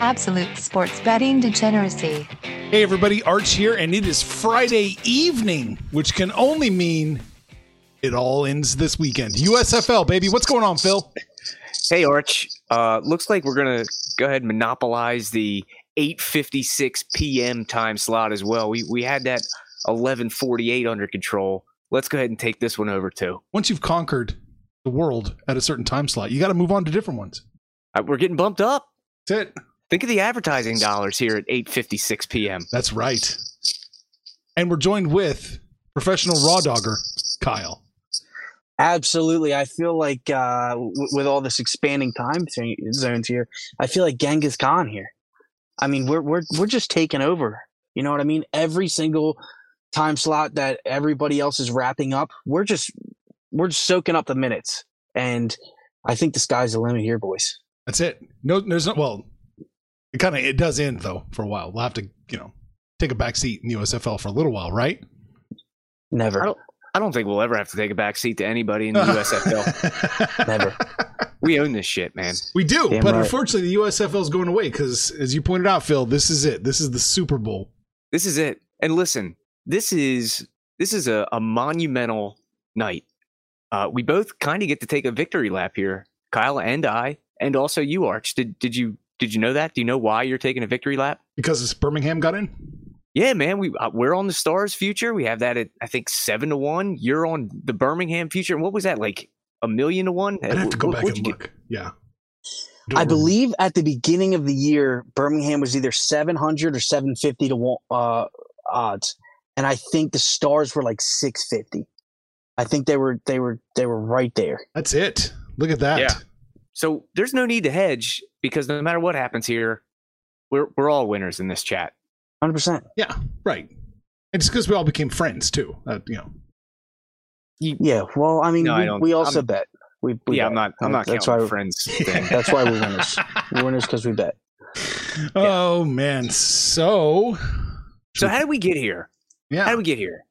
Absolute sports betting degeneracy. Hey, everybody, Arch here, and it is Friday evening, which can only mean it all ends this weekend. USFL, baby. What's going on, Phil? Hey, Arch. Uh, looks like we're gonna go ahead and monopolize the 8:56 p.m. time slot as well. We we had that 11:48 under control. Let's go ahead and take this one over too. Once you've conquered the world at a certain time slot, you got to move on to different ones. Uh, we're getting bumped up. That's it. Think of the advertising dollars here at 8:56 p.m. That's right. And we're joined with professional raw dogger Kyle. Absolutely. I feel like uh, w- with all this expanding time th- zones here, I feel like Genghis Khan here. I mean, we're we're we're just taking over. You know what I mean? Every single time slot that everybody else is wrapping up, we're just we're just soaking up the minutes. And I think the sky's the limit here, boys. That's it. No, there's no. Well, it kind of it does end though for a while. We'll have to you know take a back seat in the USFL for a little while, right? Never. I don't, I don't think we'll ever have to take a back seat to anybody in the USFL. Never. We own this shit, man. We do, Damn but right. unfortunately, the USFL is going away because, as you pointed out, Phil, this is it. This is the Super Bowl. This is it. And listen, this is this is a, a monumental night. Uh, we both kind of get to take a victory lap here, Kyle and I, and also you, Arch. Did did you did you know that? Do you know why you're taking a victory lap? because this Birmingham got in. Yeah, man, we uh, we're on the Stars future. We have that at I think seven to one. You're on the Birmingham future. And what was that like? A million to one? I'd have to go What- back and look. get? Yeah, I believe at the beginning of the year, Birmingham was either 700 or 750 to one, uh, odds, and I think the Stars were like 650. I think they were they were they were right there. that's it. Look at that. Yeah. So there's no need to hedge because no matter what happens here, we're we're all winners in this chat. 100. percent Yeah, right. And it's because we all became friends too. Uh, you know, Yeah. Well, I mean, No, we, don't- we also I'm- bet. We, we yeah, bet. I'm not I'm not That's counting why. friends thing. That's why we're winners. we're winners because we bet. Oh man. So. So how did we get here? Yeah. How did we get here?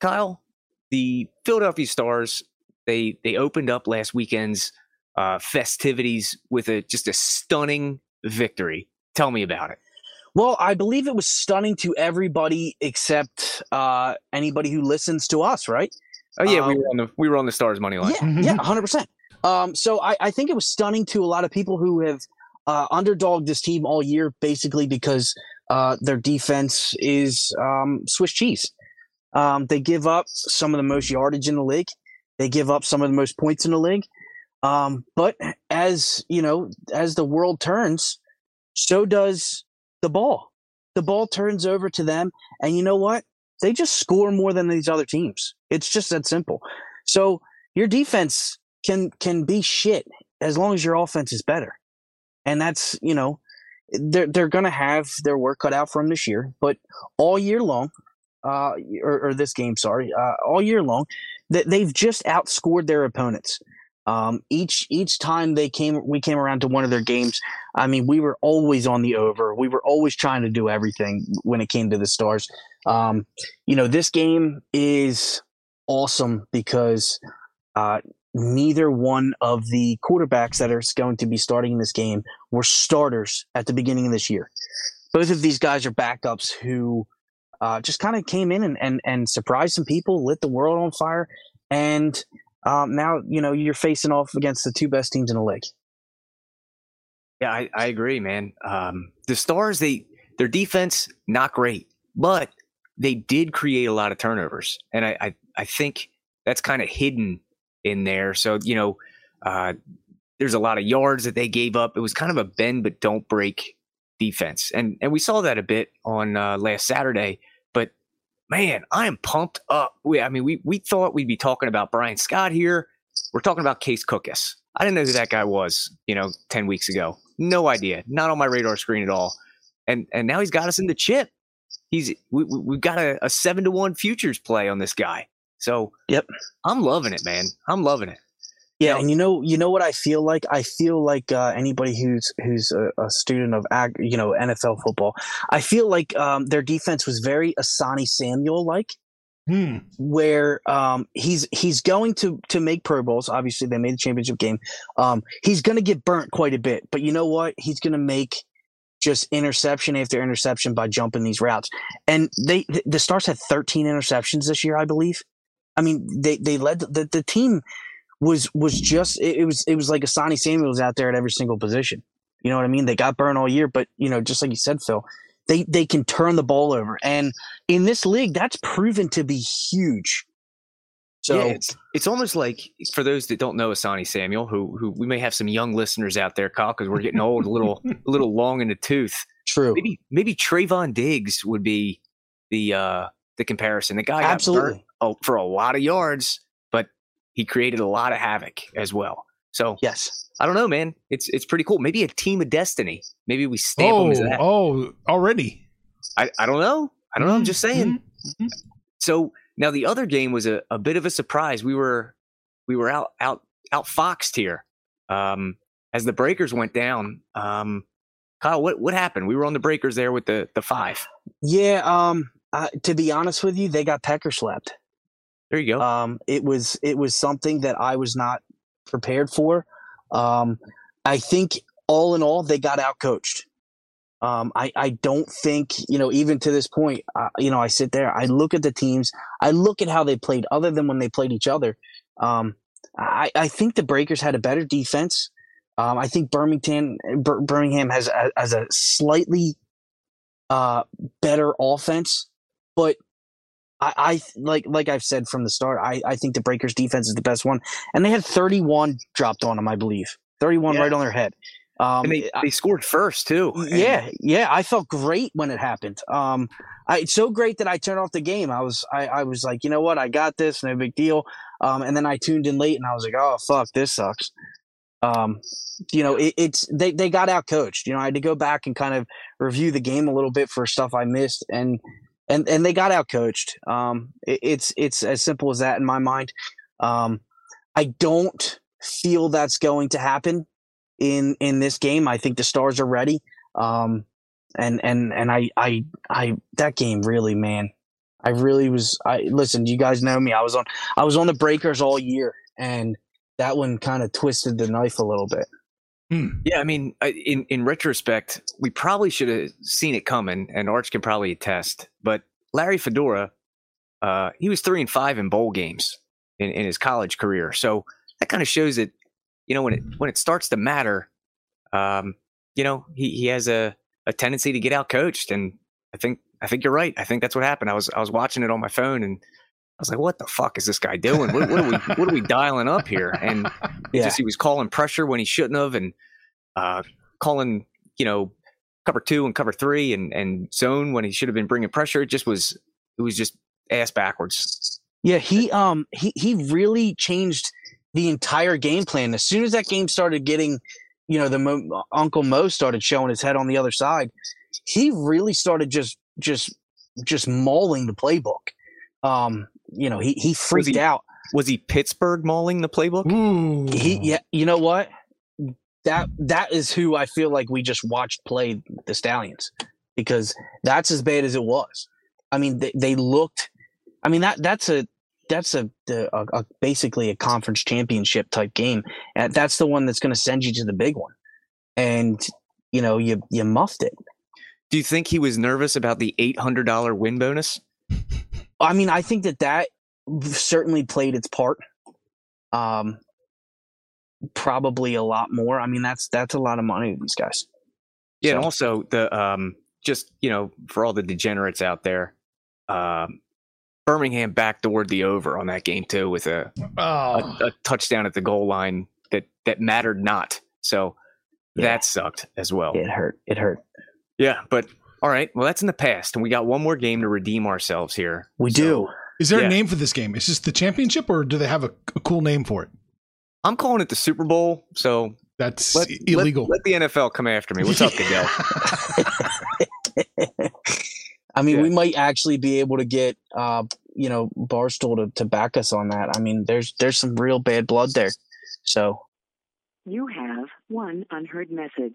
Kyle, the Philadelphia Stars, they they opened up last weekend's uh, festivities with a just a stunning victory. Tell me about it. Well, I believe it was stunning to everybody except uh, anybody who listens to us, right? Oh yeah, we Um, were on the we were on the Stars money line. Yeah, yeah, hundred percent. Um, so I, I think it was stunning to a lot of people who have uh, underdogged this team all year, basically because uh, their defense is um, Swiss cheese. Um, they give up some of the most yardage in the league. They give up some of the most points in the league. Um, but as you know, as the world turns, so does the ball. The ball turns over to them, and you know what? They just score more than these other teams. It's just that simple. So your defense can can be shit as long as your offense is better. And that's, you know, they're they're gonna have their work cut out for them this year, but all year long, uh, or, or this game, sorry, uh, all year long, that they've just outscored their opponents. Um, each each time they came, we came around to one of their games. I mean, we were always on the over. We were always trying to do everything when it came to the Stars. Um, you know, this game is awesome because uh, neither one of the quarterbacks that are going to be starting in this game were starters at the beginning of this year. Both of these guys are backups who uh, just kind of came in and, and, and surprised some people, lit the world on fire. And um, now, you know, you're facing off against the two best teams in the league. Yeah, I, I agree, man. Um, the Stars, they their defense not great, but they did create a lot of turnovers, and I I, I think that's kind of hidden in there. So you know, uh, there's a lot of yards that they gave up. It was kind of a bend but don't break defense, and and we saw that a bit on uh, last Saturday. Man, I am pumped up. We, I mean, we we thought we'd be talking about Bryan Scott here. We're talking about Case Cookus. I didn't know who that guy was, you know, 10 weeks ago. No idea. Not on my radar screen at all. And and now he's got us in the chip. He's we, we've got a, a seven to one futures play on this guy. So Yep. I'm loving it, man. I'm loving it. Yeah, and you know, you know what I feel like. I feel like uh, anybody who's who's a, a student of ag, you know NFL football. I feel like um, their defense was very Asante Samuel like, Hmm. where um, he's he's going to to make Pro Bowls. Obviously, they made the championship game. Um, he's going to get burnt quite a bit, but you know what? He's going to make just interception after interception by jumping these routes. And they the, the Stars had 13 interceptions this year, I believe. I mean, they they led the, the team was was just it, it was it was like a Sonny Samuels out there at every single position. You know what I mean? They got burned all year, but you know, just like you said, Phil, they they can turn the ball over, and in this league, that's proven to be huge. So yeah, it's it's almost like for those that don't know Asante Samuel, who who we may have some young listeners out there, Kyle, because we're getting old, a little a little long in the tooth. true, Maybe maybe Trevon Diggs would be the uh the comparison. The guy absolutely, for a lot of yards, he created a lot of havoc as well. So yes. I don't know, man. It's it's pretty cool. Maybe a team of destiny. Maybe we stamp Oh, them as that. oh, already. I, I don't know. I don't know. I'm just saying. Mhm. So now the other game was a, a bit of a surprise. We were we were out out out foxed here. Um as the breakers went down. Um Kyle, what what happened? We were on the breakers there with the the five. Yeah. Um. Uh, to be honest with you, they got pecker slapped. There you go. Um, it was it was something that I was not prepared for. Um, I think all in all, they got out coached. Um, I, I don't think, you know, even to this point, uh, you know, I sit there, I look at the teams, I look at how they played, other than when they played each other. Um, I, I think the Breakers had a better defense. Um, I think Birmingham, Bir- Birmingham has a, has a slightly uh, better offense, but I, I like like I've said from the start, I, I think the Breakers defense is the best one, and they had 31 dropped on them, I believe, 31 Yeah. right on their head. Um, and they, they scored first too. And yeah, yeah, I felt great when it happened. Um, I it's so great that I turned off the game. I was I, I was like, you know what, I got this, no big deal. Um, and then I tuned in late, and I was like, oh fuck, this sucks. Um, you know, it, it's they they got out coached. You know, I had to go back and kind of review the game a little bit for stuff I missed, and and and they got out coached. Um, it, it's it's as simple as that in my mind. Um, I don't feel that's going to happen in in this game. I think the Stars are ready. Um, and and and I I I that game really, man. I really was. I listen. You guys know me. I was on. I was on the breakers all year, and that one kind of twisted the knife a little bit. Hmm. Yeah, I mean, in in retrospect, we probably should have seen it coming, and Arch can probably attest. But Larry Fedora, uh, he was three and five in bowl games in, in his college career, so that kind of shows that you know when it when it starts to matter, um, you know, he he has a a tendency to get out coached, and I think I think you're right. I think that's what happened. I was I was watching it on my phone, and I was like, "What the fuck is this guy doing? What, what are we what are we dialing up here?" And Yeah. just he was calling pressure when he shouldn't have, and uh, calling you know cover two and cover three and and zone when he should have been bringing pressure. It just was it was just ass backwards. Yeah, he um he he really changed the entire game plan as soon as that game started getting, you know, the Mo, Uncle Mo started showing his head on the other side. He really started just just just mauling the playbook. Um, you know, he he freaked he- out. Was he Pittsburgh mauling the playbook? Ooh. He yeah, you know what? That that is who I feel like we just watched play the Stallions because that's as bad as it was. I mean, they, they looked. I mean that that's a that's a, a, a basically a conference championship type game, and that's the one that's going to send you to the big one. And you know, you you muffed it. Do you think he was nervous about the eight hundred dollar win bonus? I mean, I think that that certainly played its part. Um, probably a lot more. I mean, that's that's a lot of money these guys. Yeah, So- and also the um, just you know for all the degenerates out there, um, Birmingham backdoored the over on that game too with a, Oh, a, a touchdown at the goal line that that mattered not. So Yeah. that sucked as well. It hurt. It hurt. Yeah, but all right. Well, that's in the past, and we got one more game to redeem ourselves here. We So, do. is there yeah. a name for this game? Is this the championship, or do they have a, a cool name for it? I'm calling it the Super Bowl. So That's let, illegal. Let, let the NFL come after me. What's up, Goodell? I mean, Yeah. we might actually be able to get, uh, you know, Barstool to, to back us on that. I mean, there's there's some real bad blood there. So You have one unheard message.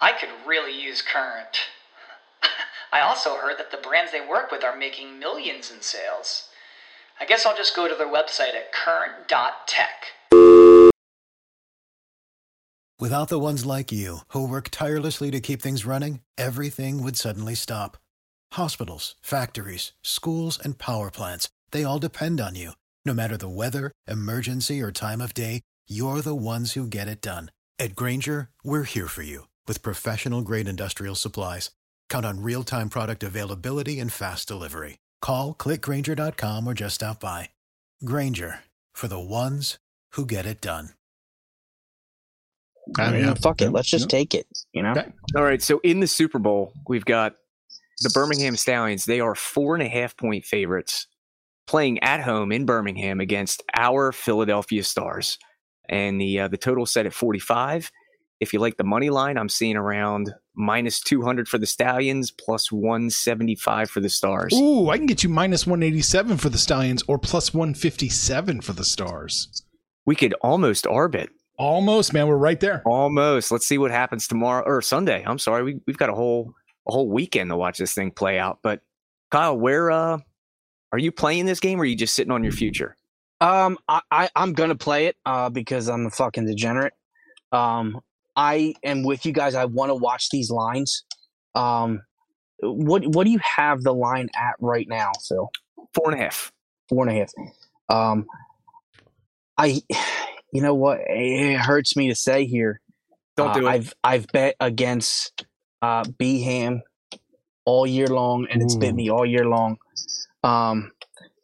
I could really use Current. I also heard that the brands they work with are making millions in sales. I guess I'll just go to their website at current.tech. Without the ones like you, who work tirelessly to keep things running, everything would suddenly stop. Hospitals, factories, schools, and power plants, they all depend on you. No matter the weather, emergency, or time of day, you're the ones who get it done. At Grainger, we're here for you with professional grade industrial supplies. Count on real time product availability and fast delivery. Call clickgrainger.com or just stop by. Grainger for the ones who get it done. I mean, yeah. fuck it. Let's just yeah. take it. You know. Okay. All right. So in the Super Bowl, we've got the Birmingham Stallions. They are four and a half point favorites playing at home in Birmingham against our Philadelphia Stars. And the uh, the total set at 45. If you like the money line, I'm seeing around minus 200 for the Stallions, plus 175 for the Stars. Ooh, I can get you minus 187 for the Stallions or plus 157 for the Stars. We could almost arbit. Almost, man. We're right there. Almost. Let's see what happens tomorrow or Sunday. I'm sorry. We, we've got a whole a whole weekend to watch this thing play out. But Kyle, where uh, are you playing this game or are you just sitting on your future? Um, I, I I'm gonna play it uh because I'm a fucking degenerate. Um, I am with you guys. I want to watch these lines. Um, what what do you have the line at right now, Phil? Four and a half. Four and a half. Um, I, you know what? It hurts me to say here. Don't Uh, do it. I've I've bet against uh Beham all year long, and it's bit Ooh. me all year long. Um,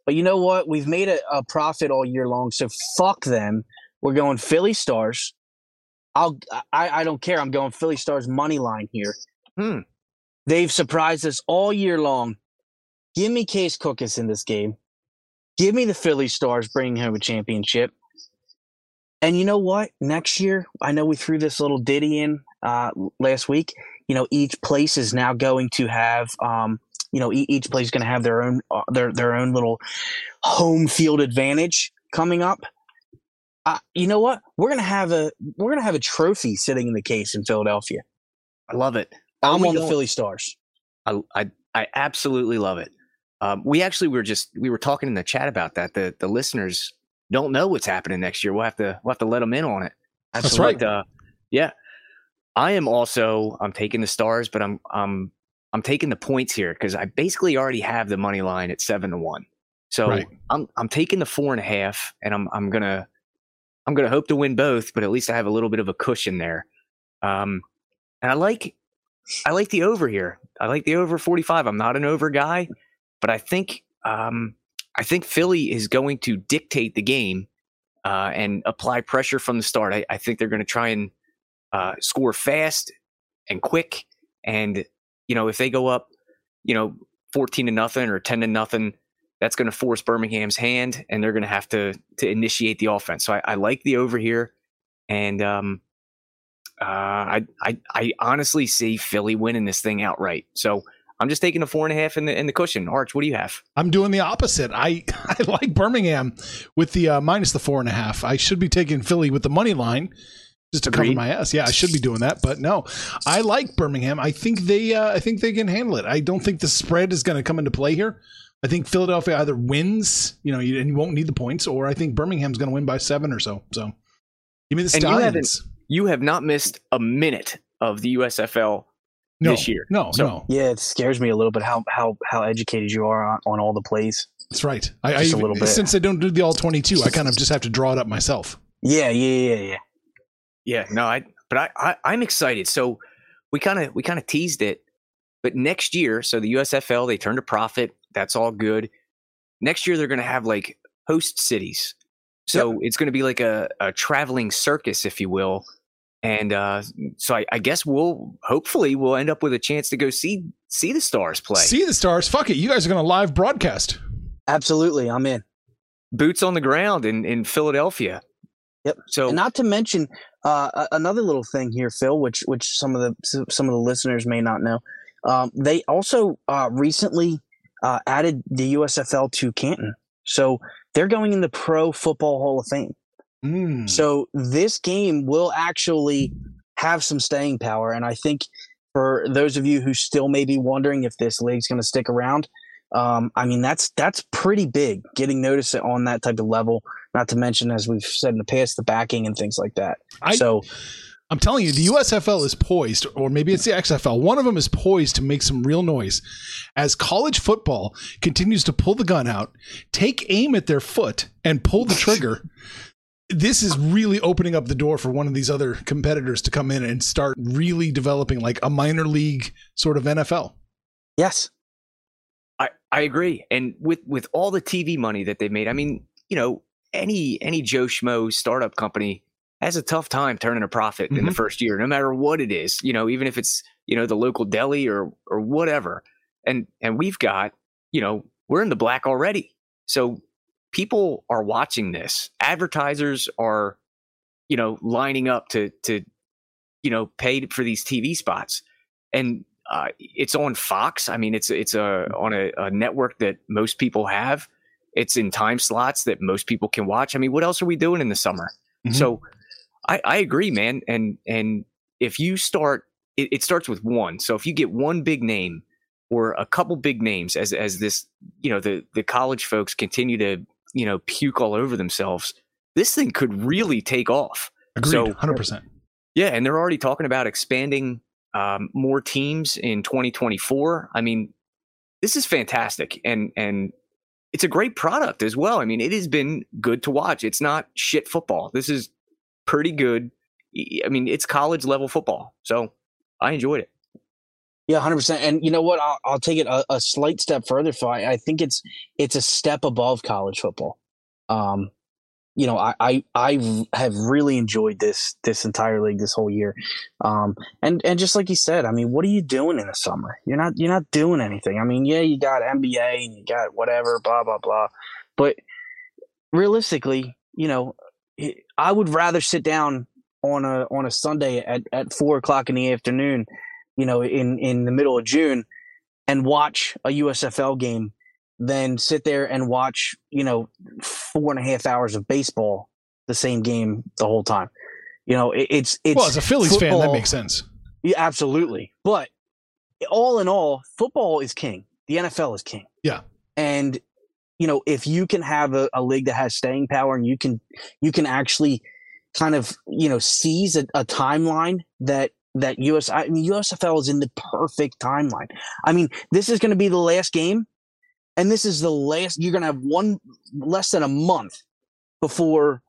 but you know what? We've made a, a profit all year long, so fuck them. We're going Philly Stars. I'll I, I don't care. I'm going Philly Stars money line here. Hmm. They've surprised us all year long. Give me Case Cookus in this game. Give me the Philly Stars bringing home a championship. And you know what? Next year, I know we threw this little ditty in uh, last week. You know, each place is now going to have, um, you know, e- each place is going to have their own uh, their their own little home field advantage coming up. Uh, you know what? We're gonna have a we're gonna have a trophy sitting in the case in Philadelphia. I love it. I'm on the don't- Philly Stars. I, I I absolutely love it. Um, we actually were just we were talking in the chat about that. The the listeners don't know what's happening next year. We'll have to we'll have to let them in on it. That's right. Uh, yeah, I am also I'm taking the stars, but I'm I'm I'm taking the points here because I basically already have the money line at seven to one. So Right. I'm I'm taking the four and a half, and I'm I'm gonna I'm gonna hope to win both, but at least I have a little bit of a cushion there. Um, and I like I like the over here. I like the over 45. I'm not an over guy, but I think um, I think Philly is going to dictate the game uh, and apply pressure from the start. I, I think they're going to try and uh, score fast and quick. And you know, if they go up, you know, 14 to nothing or 10 to nothing, that's going to force Birmingham's hand, and they're going to have to to initiate the offense. So I, I like the over here, and um, uh, I I I honestly see Philly winning this thing outright. So I'm just taking a four and a half in the in the cushion. Arch, what do you have? I'm doing the opposite. I I like Birmingham with the uh, minus the four and a half. I should be taking Philly with the money line just to cover my ass. Yeah, I should be doing that, but no, I like Birmingham. I think they uh, I think they can handle it. I don't think the spread is going to come into play here. I think Philadelphia either wins, you know, you, and you won't need the points, or I think Birmingham's going to win by seven or so. So give me the And you haven't- You have not missed a minute of the USFL No, this year. No, So- no, Yeah, it scares me a little bit how how how educated you are on, on all the plays. that's right. I, I Just a little bit. since I don't do the all twenty two, I kind of just have to draw it up myself. Yeah, yeah, yeah, yeah. Yeah, no, I but I, I I'm excited. So we kind of we kind of teased it, but next year, so the USFL they turn to profit. That's all good. Next year they're going to have like host cities, so it's going to be like a, a traveling circus, if you will. And uh, so I, I guess we'll hopefully we'll end up with a chance to go see see the stars play. See the stars. Fuck it. You guys are going to live broadcast. Absolutely, I'm in. Boots on the ground in in Philadelphia. Yep. So And not to mention uh, another little thing here, Phil, which which some of the some of the listeners may not know. Um, they also uh, recently uh, added the USFL to Canton, so they're going in the Pro Football Hall of Fame. Mm. So this game will actually have some staying power, and I think for those of you who still may be wondering if this league's going to stick around, um, I mean that's that's pretty big getting noticed on that type of level. Not to mention, as we've said in the past, the backing and things like that. I, so I'm telling you, the USFL is poised, or maybe it's the XFL. One of them is poised to make some real noise as college football continues to pull the gun out, take aim at their foot, and pull the trigger. this is really opening up the door for one of these other competitors to come in and start really developing like a minor league sort of NFL. yes, I, I agree. And with with all the TV money that they made, I mean, you know, any any Joe Schmo startup company has a tough time turning a profit in the Mhm. first year, no matter what it is. You know, even if it's you know the local deli or or whatever. And and we've got you know we're in the black already, so people are watching this. Advertisers are you know lining up to to you know pay for these TV spots, and uh, it's on Fox. I mean, it's it's a on a, a network that most people have. It's in time slots that most people can watch. I mean, what else are we doing in the summer? Mhm. So, I, I agree, man. And and if you start, it, it starts with one. So if you get one big name or a couple big names, as as this, you know, the the college folks continue to you know puke all over themselves, this thing could really take off. Agreed, So- hundred percent. Yeah, and they're already talking about expanding um, more teams in 2024. I mean, this is fantastic, and and it's a great product as well. I mean, it has been good to watch. It's not shit football. This is pretty good. I mean, it's college level football, so I enjoyed it. yeah, hundred percent. And you know what? I'll, I'll take it a, a slight step further. I, I think it's it's a step above college football. Um, you know, I, I I have really enjoyed this this entire league this whole year, um, and and just like you said, I mean, what are you doing in the summer? You're not you're not doing anything. I mean, yeah, you got NBA and you got whatever, blah blah blah, but realistically, you know, it- I would rather sit down on a on a Sunday at at four o'clock in the afternoon, you know, in in the middle of June, and watch a USFL game than sit there and watch, you know, four and a half hours of baseball, the same game the whole time. You know, it, it's it's Well, as a Phillies fan, that makes sense. yeah, absolutely. But all in all, football is king. The NFL is king. Yeah. And you know, if you can have a, a league that has staying power and you can you can actually kind of, you know, seize a, a timeline that that US I mean USFL is in the perfect timeline. I mean, this is gonna be the last game, and this is the last you're gonna have one less than a month before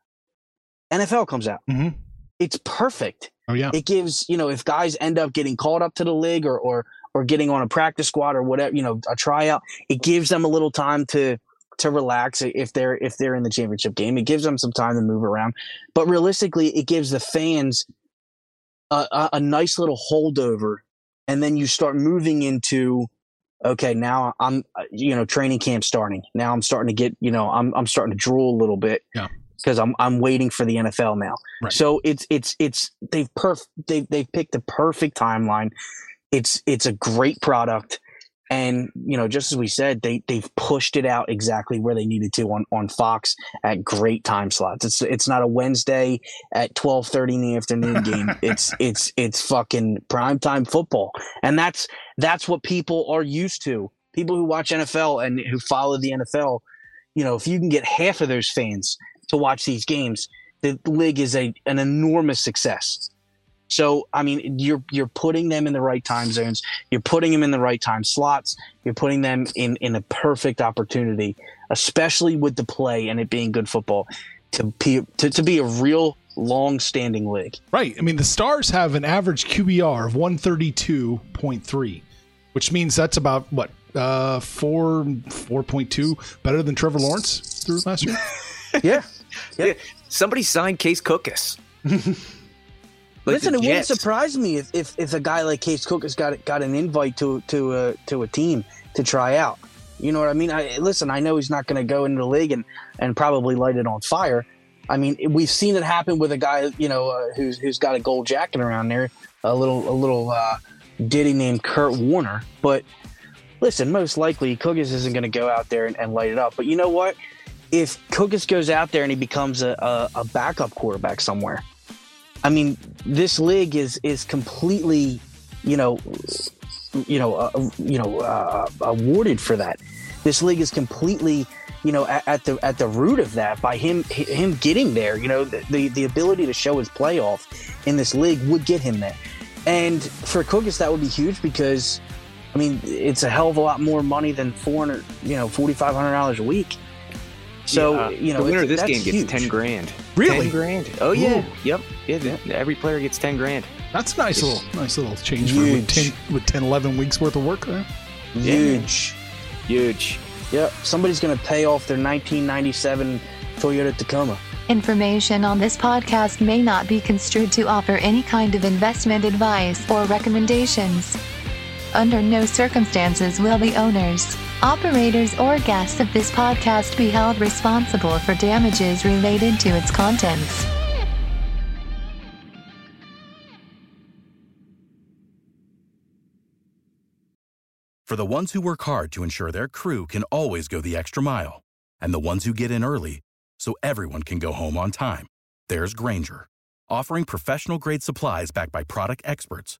NFL comes out. Mhm. It's perfect Oh yeah. it gives you know if guys end up getting called up to the league or or or getting on a practice squad or whatever you know a tryout it gives them a little time to to relax if they're if they're in the championship game it gives them some time to move around but realistically it gives the fans a, a, a nice little holdover and then you start moving into okay, now I'm, uh, you know, training camp starting. Now I'm starting to get, you know, I'm, I'm starting to drool a little bit. Yeah. Because I'm, I'm waiting for the NFL now. Right. So it's, it's, it's, they've perf, they've, they've picked the perfect timeline. It's, it's a great product. And, you know, just as we said, they, they've pushed it out exactly where they needed to on, on Fox at great time slots. It's, it's not a Wednesday at 1230 in the afternoon game. it's, it's, it's fucking primetime football. And that's, that's what people are used to. People who watch NFL and who follow the NFL, you know, if you can get half of those fans to watch these games, the league is a an enormous success. So, I mean, you're you're putting them in the right time zones. You're putting them in the right time slots. You're putting them in in a perfect opportunity, especially with the play and it being good football, to be to, to be a real long-standing league. Right. I mean, the Stars have an average QBR of 132.3, which means that's about what uh, four four point two better than Trevor Lawrence through last year. Yeah. Yeah. Somebody signed Case Cookus. Like Listen, it wouldn't surprise me if, if, if a guy like Case Cookus got got an invite to to a to a team to try out. You know what I mean? I, listen, I know he's not going to go into the league and, and probably light it on fire. I mean, we've seen it happen with a guy, you know, uh, who's who's got a gold jacket around there, a little a little uh, ditty named Kurt Warner. But listen, most likely Cookus isn't going to go out there and, and light it up. But you know what? If Cookus goes out there and he becomes a, a, a backup quarterback somewhere, I mean, this league is is completely, you know, you know, uh, you know, uh, awarded for that. This league is completely, you know, at, at the at the root of that by him him getting there. You know, the, the ability to show his playoff in this league would get him there. And for Cookus, that would be huge because, I mean, it's a hell of a lot more money than four hundred, you know, forty five hundred dollars a week. So Yeah, you know, the winner of this game gets huge. ten grand. Really? Ten grand. Oh yeah. Ooh. Yep. Yeah. the- Every player gets ten grand. That's a nice little nice little change for Huge. with 10, with 10, 11 weeks worth of work there. Huge. Huge. Yep. Somebody's going to pay off their 1997 Toyota Tacoma. Information on this podcast may not be construed to offer any kind of investment advice or recommendations. Under no circumstances will the owners, operators, or guests of this podcast be held responsible for damages related to its contents. For the ones who work hard to ensure their crew can always go the extra mile, and the ones who get in early so everyone can go home on time, there's Grainger, offering professional grade supplies backed by product experts